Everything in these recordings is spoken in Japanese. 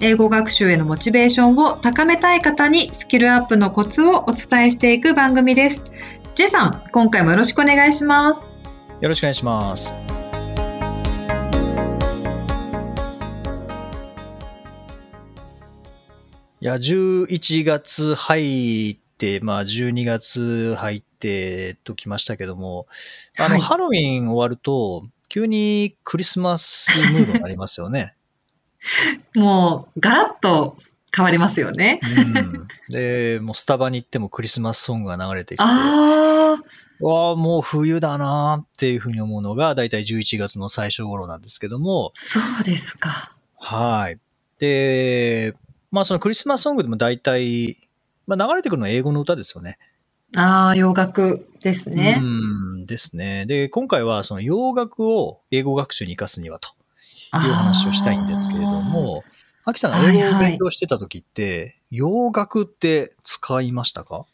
英語学習へのモチベーションを高めたい方にスキルアップのコツをお伝えしていく番組です。ジェさん、今回もよろしくお願いします。よろしくお願いしますいや11月入ってまあ12月入ってときましたけどもあの、はいハロウィン終わると急にクリスマスムードになりますよねもう、ガラッと変わりますよね。うん、で、もうスタバに行ってもクリスマスソングが流れてきて、あわあ、もう冬だなっていうふうに思うのが、だいたい11月の最初頃なんですけども、そうですか。はい。で、まあそのクリスマスソングでも大体、まあ流れてくるのは英語の歌ですよね。ああ、洋楽ですね。うん、ですね。で、今回はその洋楽を英語学習に生かすにはという話をしたいんですけれども、アキさんが英語を勉強してた時って、洋楽って使いましたか？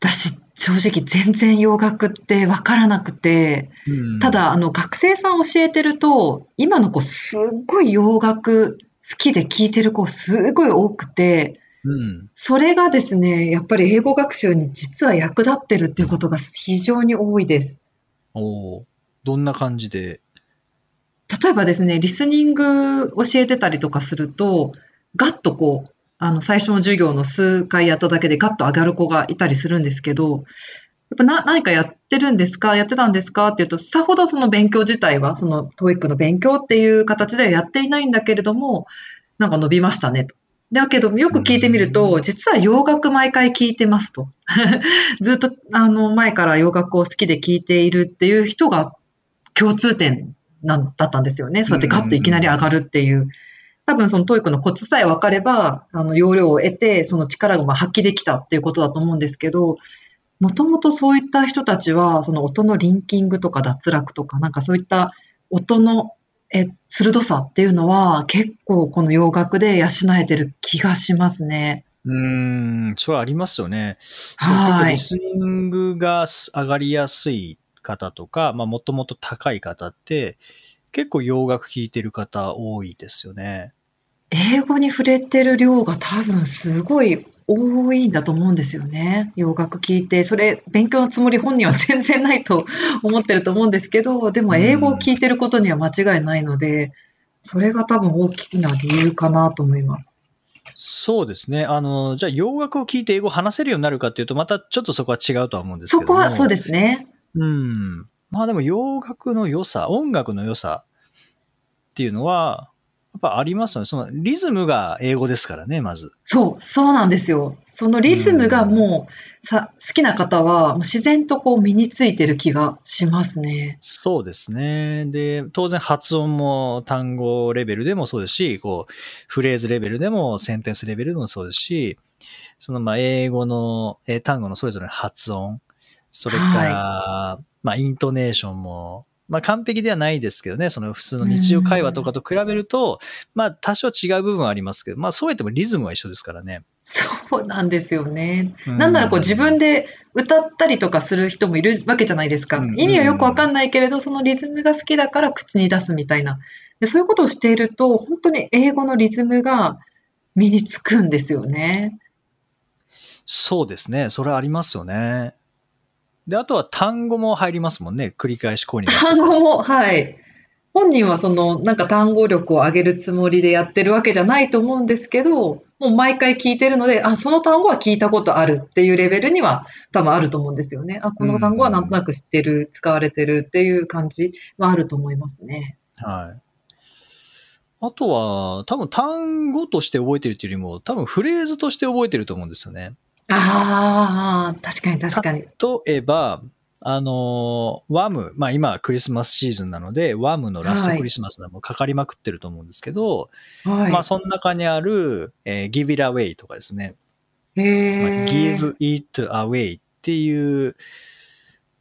私、正直全然洋楽ってわからなくて、うんただ、あの、学生さん教えてると、今の子すっごい洋楽好きで聴いてる子すごい多くて、うん。それがですね、やっぱり英語学習に実は役立ってるっていうことが非常に多いです。おーどんな感じで。例えばですね、リスニング教えてたりとかすると、ガッとこう、あの、最初の授業の数回やっただけでガッと上がる子がいたりするんですけど、やっぱな、何かやってるんですかやってたんですかっていうと、さほどその勉強自体は、その TOEIC の勉強っていう形ではやっていないんだけれども、なんか伸びましたねと。だけど、よく聞いてみるうと、実は洋楽毎回聞いてますと。ずっと、あの、前から洋楽を好きで聞いているっていう人が共通点なんだったんですよね。そうやってガッといきなり上がるっていう。多分その TOEIC のコツさえ分かれば、あの、要領を得て、その力がまあ発揮できたっていうことだと思うんですけど、もともとそういった人たちは、その音の linking とか脱落とか、なんかそういった音のえ鋭さっていうのは、結構この洋楽で養えてる気がしますね。うーん、それはありますよね。はいリスニングが上がりやすい方とか、まあ、もともと高い方って、結構洋楽聴いてる方多いですよね。英語に触れてる量が多分すごい多いんだと思うんですよね。洋楽聞いて、それ勉強のつもり本人は全然ないと思ってると思うんですけど、でも英語を聞いてることには間違いないので、それが多分大きな理由かなと思います。そうですね。あの、じゃあ洋楽を聴いて英語を話せるようになるかっていうと、またちょっとそこは違うとは思うんですけそども。こはそうですね。うん。まあでも洋楽の良さ、音楽の良さっていうのは、やっぱありますよね。そのリズムが英語ですからね、まず。そう、そうなんですよ。そのリズムがもうさ好きな方はもう自然とこう身についてる気がしますね。そうですね。で、当然発音も単語レベルでもそうですし、こう、フレーズレベルでもセンテンスレベルでもそうですし、そのまあ英語の英単語のそれぞれの発音、それから、まあイントネーションも、まあ完璧ではないですけどね、その普通の日常会話とかと比べると、まあ多少違う部分はありますけど、まあそうやってもリズムは一緒ですからね。そうなんですよね。うんなんならこう自分で歌ったりとかする人もいるわけじゃないですかうん。意味はよくわかんないけれど、そのリズムが好きだから口に出すみたいな。でそういうことをしていると、本当に英語のリズムが身につくんですよね。そうですね。それはありますよね。で、あとは単語も入りますもんね。繰り返しこうに出して単語も、はい。本人はそのなんか単語力を上げるつもりでやってるわけじゃないと思うんですけど、もう毎回聞いてるので、あ、その単語は聞いたことあるっていうレベルには多分あると思うんですよね。あ、この単語はなんとなく知ってる、使われてるっていう感じはあると思いますね。はい。あとは、多分単語として覚えてるっていうよりも、多分フレーズとして覚えてると思うんですよね。ああ、確かに確かに。例えば、あの、ワム、まあ今クリスマスシーズンなので、ワムのラストクリスマスでもかかりまくってると思うんですけど、はい。まあその中にある、えー give it away とかですね、まあへえ。give it away っっていう、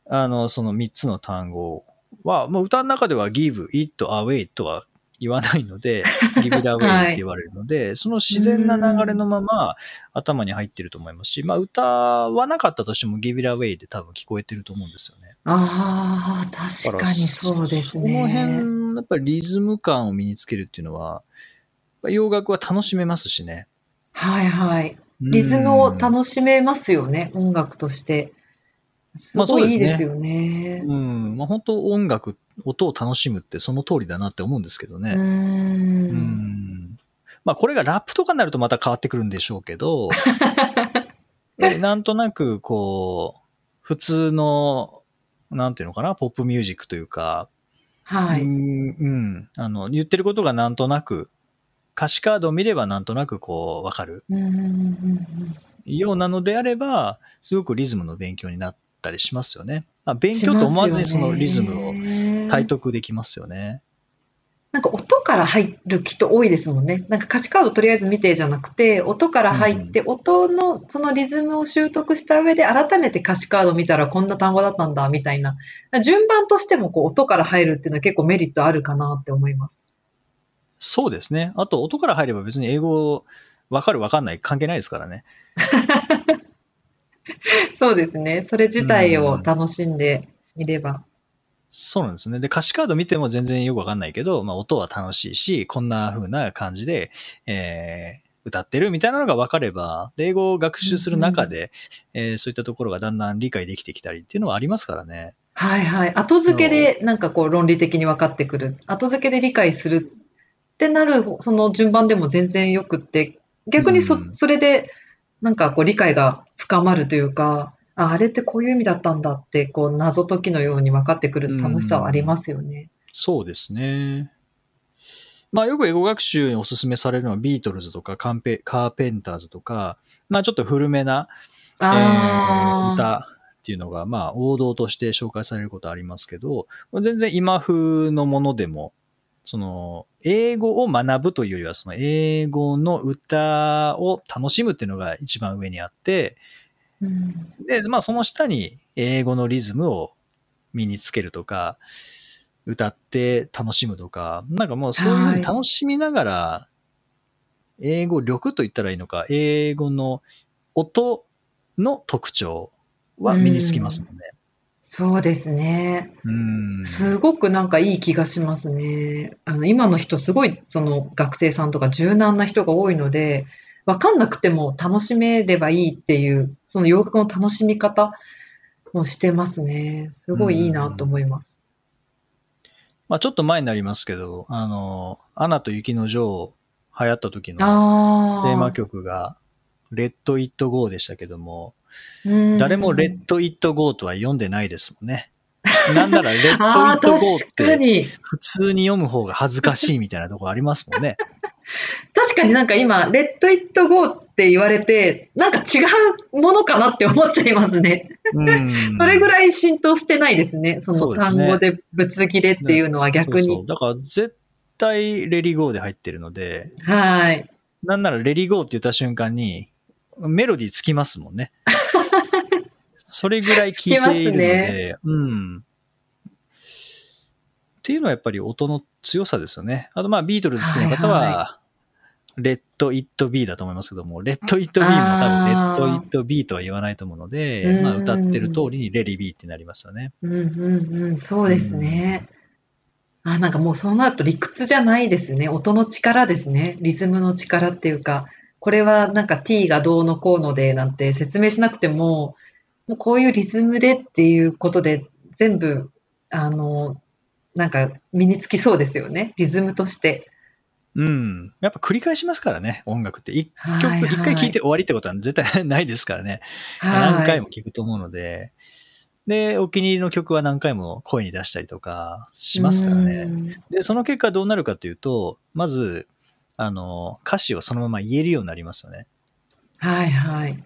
あの、その3つの単語は、もう歌の中では give it away とは言わないので、give it away って言われるので、その自然な流れのまま頭に入ってると思いますし、まあ歌わなかったとしても give it away で多分聞こえてると思うんですよね。ああ、確かにそうですね。この辺、やっぱりリズム感を身につけるっていうのは、洋楽は楽しめますしね。はいはい。リズムを楽しめますよね、音楽として。すごいいいですよね。うん。まあ、本当音楽、音を楽しむってその通りだなって思うんですけどね。うんん。まあ、これがラップとかになるとまた変わってくるんでしょうけど、えなんとなく、こう、普通の、なんていうのかな、ポップミュージックというか、はい。うん、うん。あの、言ってることがなんとなく、歌詞カードを見ればなんとなくこう、わかるようなのであれば、すごくリズムの勉強になったりしますよね。まあ、勉強と思わずにそのリズムをを体得できますよね。なんか音から入る人多いですもんね。なんか歌詞カードとりあえず見てじゃなくて、音から入って、音のそのリズムを習得した上で、改めて歌詞カード見たらこんな単語だったんだ、みたいな。順番としてもこう音から入るっていうのは結構メリットあるかなって思います。そうですね。あと、音から入れば別に英語わかるわかんない関係ないですからね。そうですね。それ自体を楽しんでいれば。そうなんですね。で、歌詞カード見ても全然よくわかんないけど、まあ音は楽しいし、こんな風な感じで、えー歌ってるみたいなのが分かれば、で英語を学習する中で、えーそういったところがだんだん理解できてきたりっていうのはありますからね。はいはい。後付けでなんかこう論理的に分かってくる。後付けで理解するってなる、その順番でも全然よくって、逆にそ,、うんそれでなんかこう理解が深まるというか、ああれってこういう意味だったんだって、こう謎解きのように分かってくる楽しさはありますよね。そうですね。まあよく英語学習にお勧めされるのはビートルズとかカンペカーペンターズとか、まあちょっと古めな、えー歌っていうのが、まあ王道として紹介されることありますけど、全然今風のものでも、その、英語を学ぶというよりは、その英語の歌を楽しむっていうのが一番上にあって、うんで、まあその下に英語のリズムを身につけるとか、歌って楽しむとか、なんかもうそういうふうに楽しみながら、英語力と言ったらいいのか、英語の音の特徴は身につきますもんね。そうですね。うん。すごくなんかいい気がしますね。あの今の人すごいその学生さんとか柔軟な人が多いので、わかんなくても楽しめればいいっていう、その洋楽の楽しみ方をしてますね。すごいいいなと思います。まあちょっと前になりますけど、あの、アナと雪の女王流行った時の。テーマ曲が、Let It Go でしたけども、うん誰も Let It Go とは読んでないですもんね。なんなら、 Let It Go って、に。普通に読む方が恥ずかしいみたいなとこありますもんね。確かになんか今、 Let It Go って言われて、なんか違うものかなって思っちゃいますね。うん。それぐらい浸透してないですね。その単語でぶつ切れっていうのは逆にそうそう。だから、絶対、レリゴーで入ってるので、はい。なんなら、レリゴーって言った瞬間に、メロディーつきますもんね。それぐらい聞いているので、うん。っていうのはやっぱり音の強さですよね。あと、まあ、ビートルズ好きな方は、は Let It Be だと思いますけども、 Let It Be も多分、 Let It Be とは言わないと思うので、うんまあ、歌ってる通りにレリビーってなりますよね。うんうんうん、そうですね。あ、なんかもうそうなると理屈じゃないですね。音の力ですね。リズムの力っていうか、これはなんか t がどうのこうのでなんて説明しなくても、もうこういうリズムでっていうことで全部、あの、なんか身につきそうですよね。リズムとして。うん。やっぱ繰り返しますからね、音楽って。一曲、一回聴いて終わりってことは絶対ないですからね。はい何回も聴くと思うので。で、お気に入りの曲は何回も声に出したりとかしますからうね。んで、その結果どうなるかというと、まず、あの、歌詞をそのまま言えるようになりますよね。はいはい。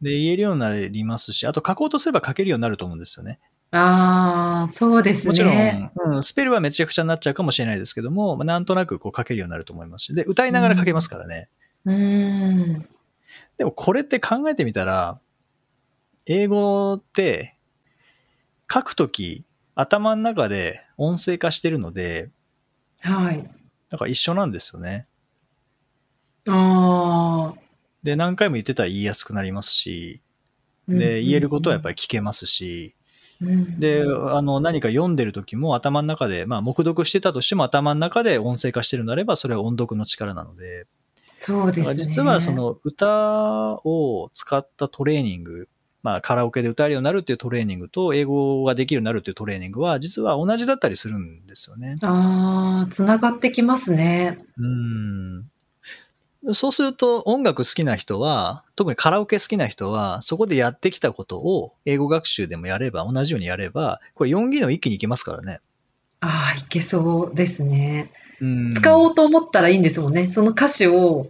で、言えるようになりますし、あと書こうとすれば書けるようになると思うんですよね。ああ、そうですもちろね。ん、うん、スペルはめちゃくちゃになっちゃうかもしれないですけども、まあ、なんとなくこう書けるようになると思いますし、で、歌いながら書けますからね。うん。でもこれって考えてみたら、英語って書くとき頭の中で音声化してるので、はい。だから一緒なんですよね。ああ。で、何回も言ってたら言いやすくなりますし、で、言えることはやっぱり聞けますし、りで、あの、何か読んでる時も頭の中で、まあ、黙読してたとしても頭の中で音声化してるのであれば、それは音読の力なので、そうですね。実はその歌を使ったトレーニング、まあ、カラオケで歌えるようになるっていうトレーニングと、英語ができるようになるっていうトレーニングは、実は同じだったりするんですよね。ああ、つながってきますね。うん。そうすると、音楽好きな人は、特にカラオケ好きな人は、そこでやってきたことを英語学習でもやれば、同じようにやれば、これ4技能一気にいけますからね。ああ、いけそうですね。うん。使おうと思ったらいいんですもんね。その歌詞を、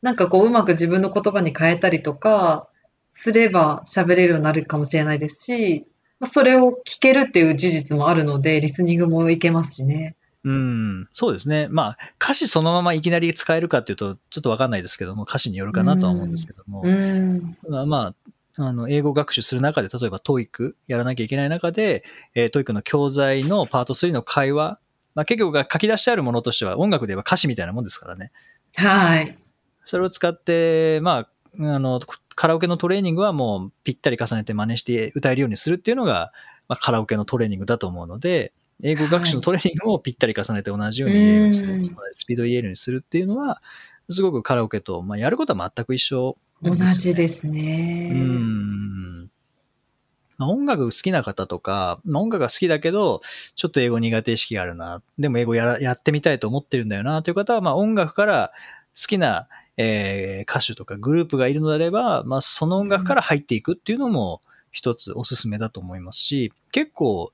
なんかこう、うまく自分の言葉に変えたりとか、すれば喋れるようになるかもしれないですし、まあそれを聞けるっていう事実もあるので、リスニングもいけますしね。うん、そうですね。まあ、歌詞そのままいきなり使えるかっていうと、ちょっとわかんないですけども、歌詞によるかなとは思うんですけども、うん。まあ、あの、英語学習する中で、例えば TOEIC やらなきゃいけない中で、えー、TOEIC の教材のパート3の会話、まあ、結局が書き出してあるものとしては、音楽で言えば歌詞みたいなもんですからね。はい。それを使って、まあ、あの、カラオケのトレーニングはもうぴったり重ねて真似して歌えるようにするっていうのが、まあ、カラオケのトレーニングだと思うので、英語学習のトレーニングをぴったり重ねて同じように言えるようにする、うん。スピード言えるようにするっていうのは、すごくカラオケと、まあ、やることは全く一緒ね。じですね。うん。まあ音楽好きな方とか、まあ音楽が好きだけど、ちょっと英語苦手意識があるな、でも英語やらやってみたいと思ってるんだよなという方は、まあ音楽から好きな、えー歌手とかグループがいるのであれば、まあその音楽から入っていくっていうのも一つおすすめだと思いますし、結構、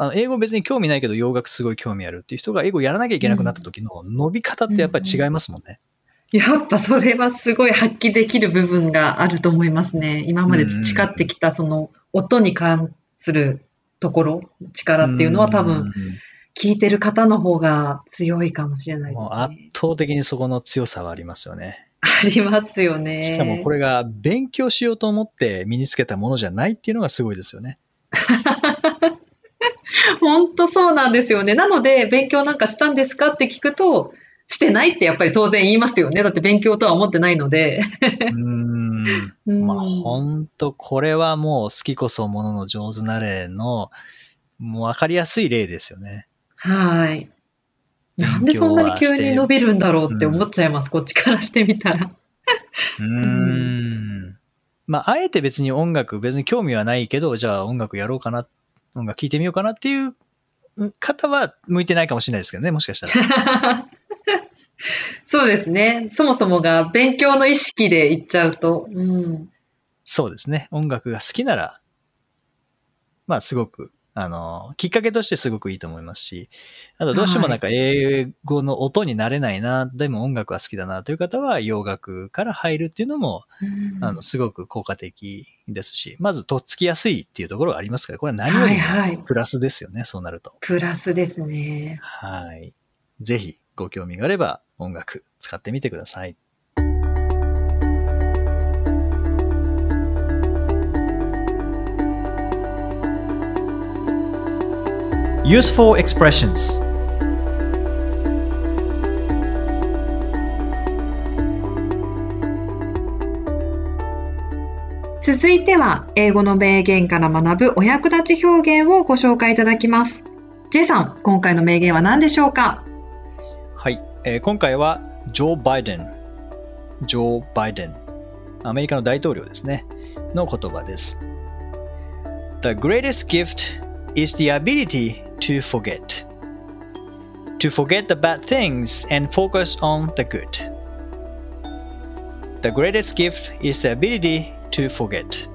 あの英語別に興味ないけど洋楽すごい興味あるっていう人が英語やらなきゃいけなくなった時の伸び方ってやっぱり違いますもんね。やっぱそれはすごい発揮できる部分があると思いますね。今まで培ってきたその音に関するところ、力っていうのは多分うん聞いてる方の方が強いかもしれないでもう圧すね。倒的にそこの強さはありますよね。ありますよね。しかもこれが勉強しようと思って身につけたものじゃないっていうのがすごいですよね。本当そうなんですよね。なので、勉強なんかしたんですかって聞くと、してないってやっぱり当然言いますよね。だって勉強とは思ってないので。うーん。うんまあ本当これはもう好きこそものの上手な例の、もうわかりやすい例ですよね。はい。なんでそんなに急に伸びるんだろうって思っちゃいます。こっちからしてみたら。うーん。まあ、あえて別に音楽、別に興味はないけど、じゃあ音楽やろうかな、音楽聴いてみようかなっていう方は向いてないかもしれないですけどね、もしかしたら。そうですね。そもそもが勉強の意識でいっちゃうと。うん。そうですね。音楽が好きなら、まあすごく、あの、きっかけとしてすごくいいと思いますし、あとどうしてもなんか英語の音になれないな、でも音楽は好きだなという方は洋楽から入るっていうのも、あの、すごく効果的ですし、まずとっつきやすいっていうところがありますから、これは何よりはいはいもプラスですよね、そうなると。プラスですね。はい。ぜひご興味があれば音楽使ってみてください。Useful expressions. 続いては、英語の名言から学ぶお役立ち表現をご紹介いただきます。J さん、今回の名言は何でしょうか？はい、えー今回はジョー・バイデン、ジョー・バイデン、アメリカの大統領ですね、の言葉です。The greatest gift is the ability to forget. To forget the bad things and focus on the good. The greatest gift is the ability to forget.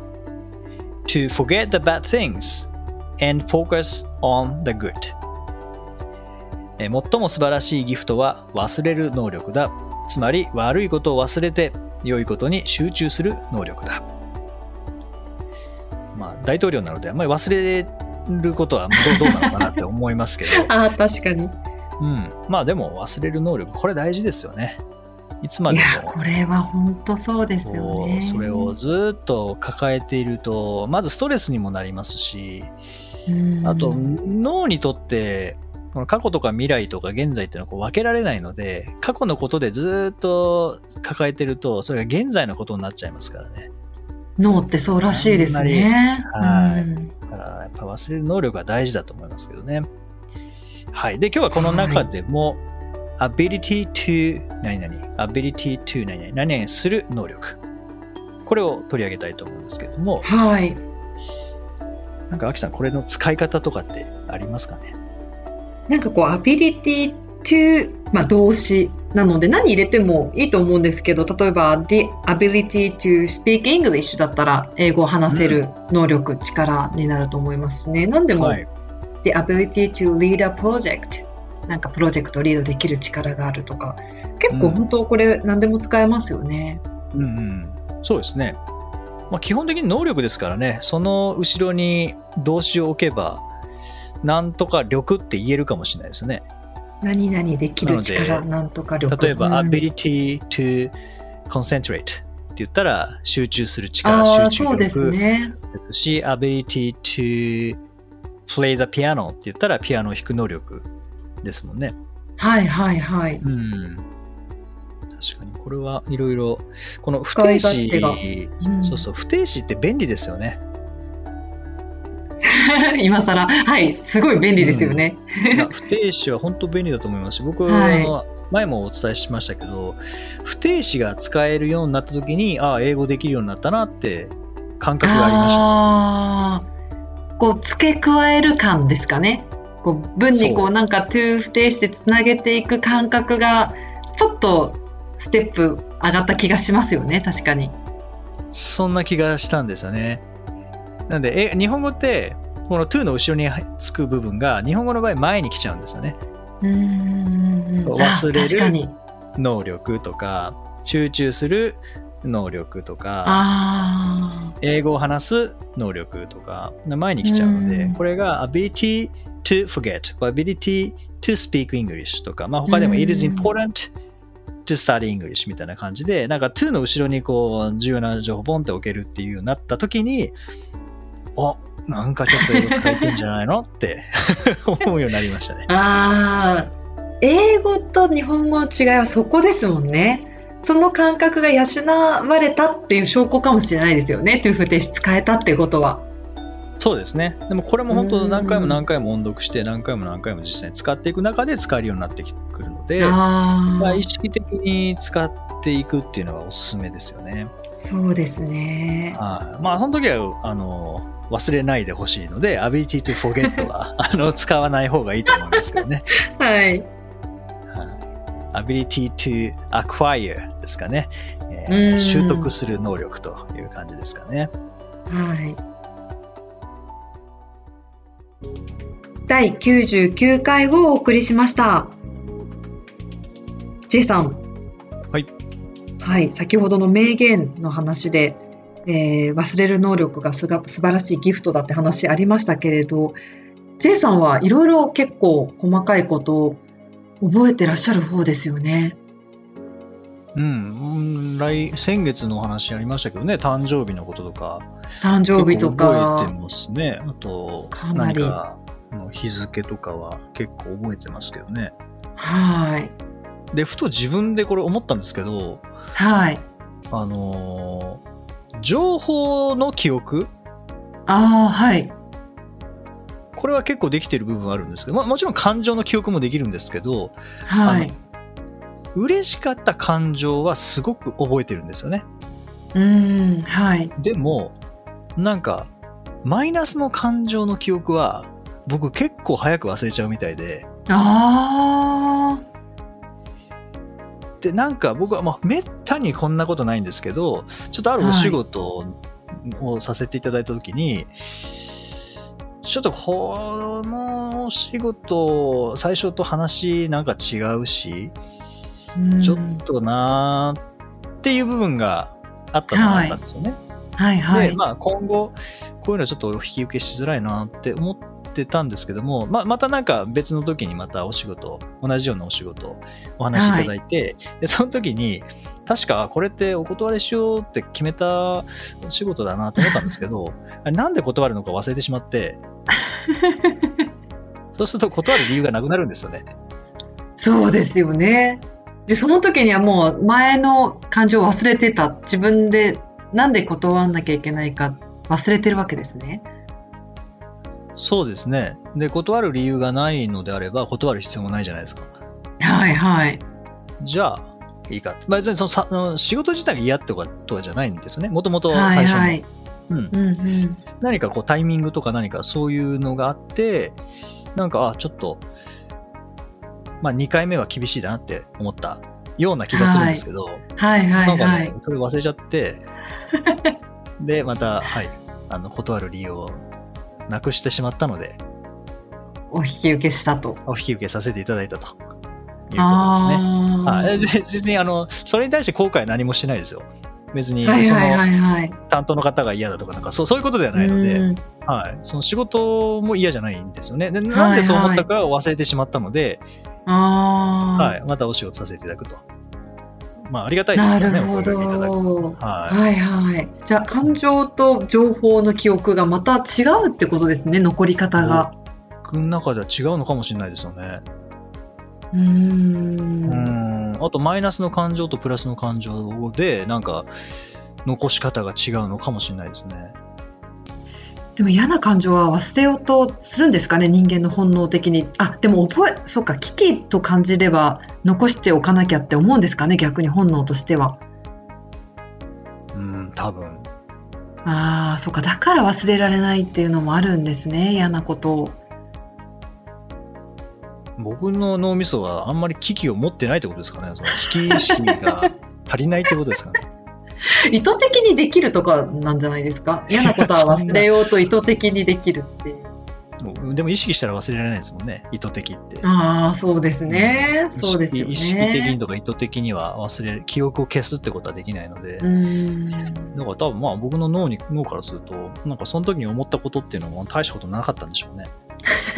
To forget the bad things and focus on the good. 最も素晴らしいギフトは忘れる能力だ。つまり悪いことを忘れて良いことに集中する能力だ。まあ大統領なのであんまり忘れてることはどうどうなのかなって思いますけど、ああ、確かに。うん。まあでも忘れる能力、これ大事ですよね。いつまでいや、もこれは本当そうですよね。それをずっと抱えていると、まずストレスにもなりますし、うんあと脳にとって、この過去とか未来とか現在っていうのはこう分けられないので、過去のことでずっと抱えてると、それが現在のことになっちゃいますからね。脳ってそうらしいですね。はいうんだからやっぱ忘れる能力が大事だと思いますけどね。はい。で、今日はこの中でも、ability to 何々、ability to 何々、何々する能力。これを取り上げたいと思うんですけども、はい。なんか、アキさん、これの使い方とかってありますかね？なんかこう、ability to、まあ、動詞なので、何入れてもいいと思うんですけど、例えば、the ability to speak English だったら、英語を話せる能力、力になると思いますしね。何でも、はい。the ability to lead a project。なんかプロジェクトをリードできる力があるとか、結構うん本当これ何でも使えますよね。うんうん。そうですね。まあ、基本的に能力ですからね、その後ろに動詞を置けば、なんとか力って言えるかもしれないですね。何々できる力、なんとか力。例えば、うん ability to concentrate って言ったら、集中するあ力、あ、集中そうです力ね。ですし、ability to play the piano って言ったら、ピアノを弾く能力ですもんね。はいはいはい。うん。確かに、これはいろいろ、この不定詞うんそうそう、不定詞って便利ですよね。今更、はい、すごい便利ですよね。いや不定詞は本当便利だと思いますし、僕、はい前もお伝えしましたけど、不定詞が使えるようになった時に、ああ、英語できるようになったなって感覚がありました。こう付け加える感ですかね。こう文にこうなんか to 不定詞でつなげていく感覚がちょっとステップ上がった気がしますよね。確かに。そんな気がしたんですよね。なんで、え日本語って、この to の後ろにつく部分が、日本語の場合前に来ちゃうんですよね。うーん忘れる。能力とか、集中する能力とか、あ英語を話す能力とか、前に来ちゃうのでうん、これが ability to forget, ability to speak English とか、まあ他でもうん it is important to study English みたいな感じで、なんか to の後ろにこう重要な情報をポンって置けるっていうようになった時に、おなんかちょっと英語使えてんじゃないのって 思うようになりましたね。あ。ああ。英語と日本語の違いはそこですもんね。その感覚が養われたっていう証拠かもしれないですよね。トゥー不定詞使えたっていうことは。そうですね。でもこれも本当何回もうん何回も音読して何回も何回も実際に使っていく中で使えるようになってくるので、あまあ、あ意。識的に使っていくっていうのはおすすめですよね。そうですね。はい。まあ、その時は、あの、忘れないでほしいので、ability to forget は、あの、使わない方がいいと思いますけどね。はい。はい、ability to acquire ですかね、えーうん習得する能力という感じですかね。はい。第99回をお送りしました。J さん。はい。はい。先ほどの名言の話で、えー忘れる能力がすが素晴らしいギフトだって話ありましたけれど、J さんはいろいろ結構細かいことを覚えてらっしゃる方ですよね。うん、うん来、先月のお話ありましたけどね、誕生日のこととか、誕生日と結構覚えかて。ますね。あと、かなり何かの日付とかは結構覚えてますけどね。はい。で、ふと自分でこれ思ったんですけど、はい。あのー情報の記憶？ああ、はい。これは結構できてる部分はあるんですけど、まあ、もちろん感情の記憶もできるんですけど、はい。嬉しかった感情はすごく覚えてるんですよね。うーん、はい。でも、なんか、マイナスの感情の記憶は、僕結構早く忘れちゃうみたいで、あで、なんか僕は、まあ、めったにこんなことないんですけど、ちょっとあるお仕事をさせていただいたときに、ちょっとこのお仕事、最初と話なんか違うし、あ、ちょっとなーっていう部分があったのがあったんですよね。はいはい。で、まあ今後、こういうのちょっと引き受けしづらいなって思ってたんですけども、ままたなんか別の時にまたお仕事、同じようなお仕事お話しいただいて、でその時に、確かこれってお断りしようって決めたお仕事だなと思ったんですけど、あれなんで断るのか忘れてしまって、そうすると断る理由がなくなるんですよね。そうですよね。で、その時にはもう前の感情を忘れてた。自分でなんで断んなきゃいけないか忘れてるわけですね。そうですね。で、断る理由がないのであれば、断る必要もないじゃないですか。はいはい。じゃあ、いいか。まあ、別にそのさあの仕事自体が嫌ってことじゃないんですよね。もともとは最初の。いはい。うん、うんうん。何かこうタイミングとか何かそういうのがあって、なんか、あ、ちょっと、まあ2回目は厳しいだなって思ったような気がするんですけど、はいはないんかはい。、ねそれ忘れちゃって、で、また、はい、あの、断る理由をなくしてしまったので、お引き受けしたと。お引き受けさせていただいたということですね。あはい、別にあの、それに対して後悔は何もしてないですよ。別に、そはいはいはのいはい。担当の方が嫌だとか、なんかそうそういうことではないので、うんはい、その仕事も嫌じゃないんですよね。でなんでそう思ったかを忘れてしまったので、ああ、はいまたお仕事させていただくと。まあ、ありがたいですよね、なるほど。はいはいはい。じゃあ感情と情報の記憶がまた違うってことですね。残り方が。僕の中では違うのかもしれないですよね。うん。あと、マイナスの感情とプラスの感情で、なんか、残し方が違うのかもしれないですね。でも嫌な感情は忘れようとするんですかね人間の本能的に。あでも覚えそうか危機と感じれば残しておかなきゃって思うんですかね逆に本能としては。うん、多分。ああそうかだから忘れられないっていうのもあるんですね嫌なことを。僕の脳みそはあんまり危機を持ってないってことですかね。その危機意識が足りないってことですかね。意図的にできるとかなんじゃないですか？嫌なことは忘れようと意図的にできるっていう。もうでも意識したら忘れられないですもんね。意図的って。ああそうですね。そうですよね。意識的にとか意図的には忘れる、記憶を消すってことはできないので、うーんだから多分まあ僕の脳に脳からすると、なんかその時に思ったことっていうのも大したことなかったんでしょうね。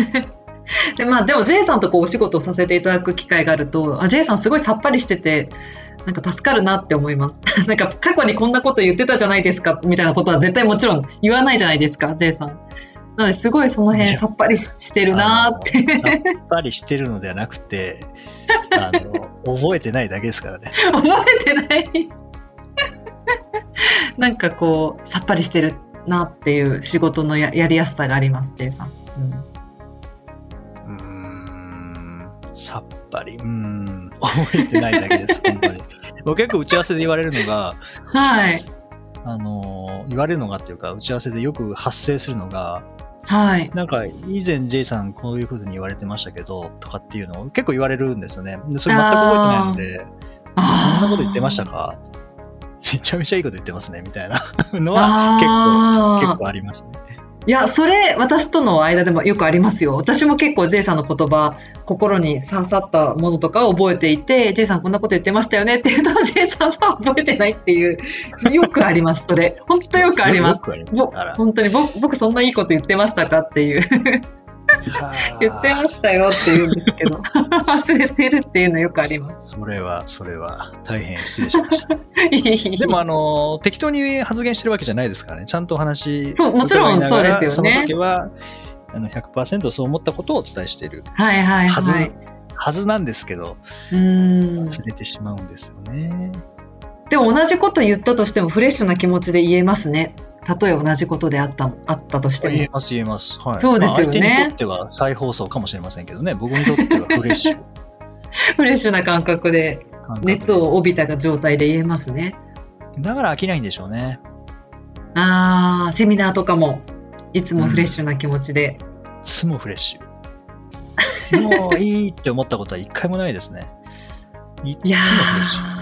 でまあでも J さんとこうお仕事をさせていただく機会があるとあ J さんすごいさっぱりしててなんか助かるなって思います。なんか過去にこんなこと言ってたじゃないですかみたいなことは絶対もちろん言わないじゃないですか J さん。なのですごいその辺さっぱりしてるなーって。さっぱりしてるのではなくて、あの、覚えてないだけですからね。覚えてない。なんかこうさっぱりしてるなっていう仕事のややりやすさがあります J さん、うんさっぱり、うーん、覚えてないだけです、本当に。僕結構打ち合わせで言われるのが、はい。あの、言われるのがっていうか、打ち合わせでよく発生するのが、はい。なんか以前 J さんこういうふうに言われてましたけど、とかっていうのを結構言われるんですよね。でそれ全く覚えてないので、そんなこと言ってましたか？めちゃめちゃいいこと言ってますね、みたいなのは結構、結構ありますね。いや、それ、私との間でもよくありますよ。私も結構 J さんの言葉、心に刺さったものとかを覚えていて、J さんこんなこと言ってましたよねっていうと、J さんは覚えてないっていう、よくあります、それ。本当よくありますす。本当に僕僕そんないいこと言ってましたかっていう言ってましたよって言うんですけど 忘れてるっていうのよくあります。それは、それは、大変失礼しました。でも、あの、適当に発言してるわけじゃないですからね。ちゃんとお話、そうもちろんそうですよねその時は、あの100%そう思ったことをお伝えしているはいはいはず、はい。はずなんですけど、忘れてしまうんですよね。でも同じこと言ったとしてもフレッシュな気持ちで言えますね。たとえ同じことであったあったとしても。言えます、言えます。はい。そうですよねまあ相手にとっては再放送かもしれませんけどね、僕にとってはフレッシュ フレッシュな感覚で熱を帯びた状態で言えますね。だから飽きないんでしょうね。ああ、セミナーとかもいつもフレッシュな気持ちで。いつもフレッシュ。もういいって思ったことは一回もないですね。いつもフレッシュ。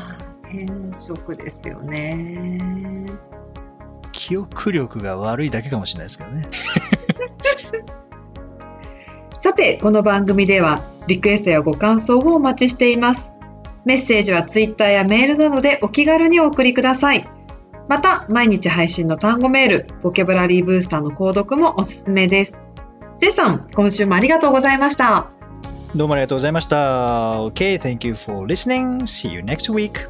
ー、転職ですよね。記憶力が悪いだけかもしれないですけどね。さて、この番組ではリクエストやご感想をお待ちしています。メッセージはツイッターやメールなどでお気軽にお送りください。また、毎日配信の単語メール、ボキャブラリーブースターの購読もおすすめです。ジェイさん、今週もありがとうございました。どうもありがとうございました。Okay, thank you for listening. See you next week.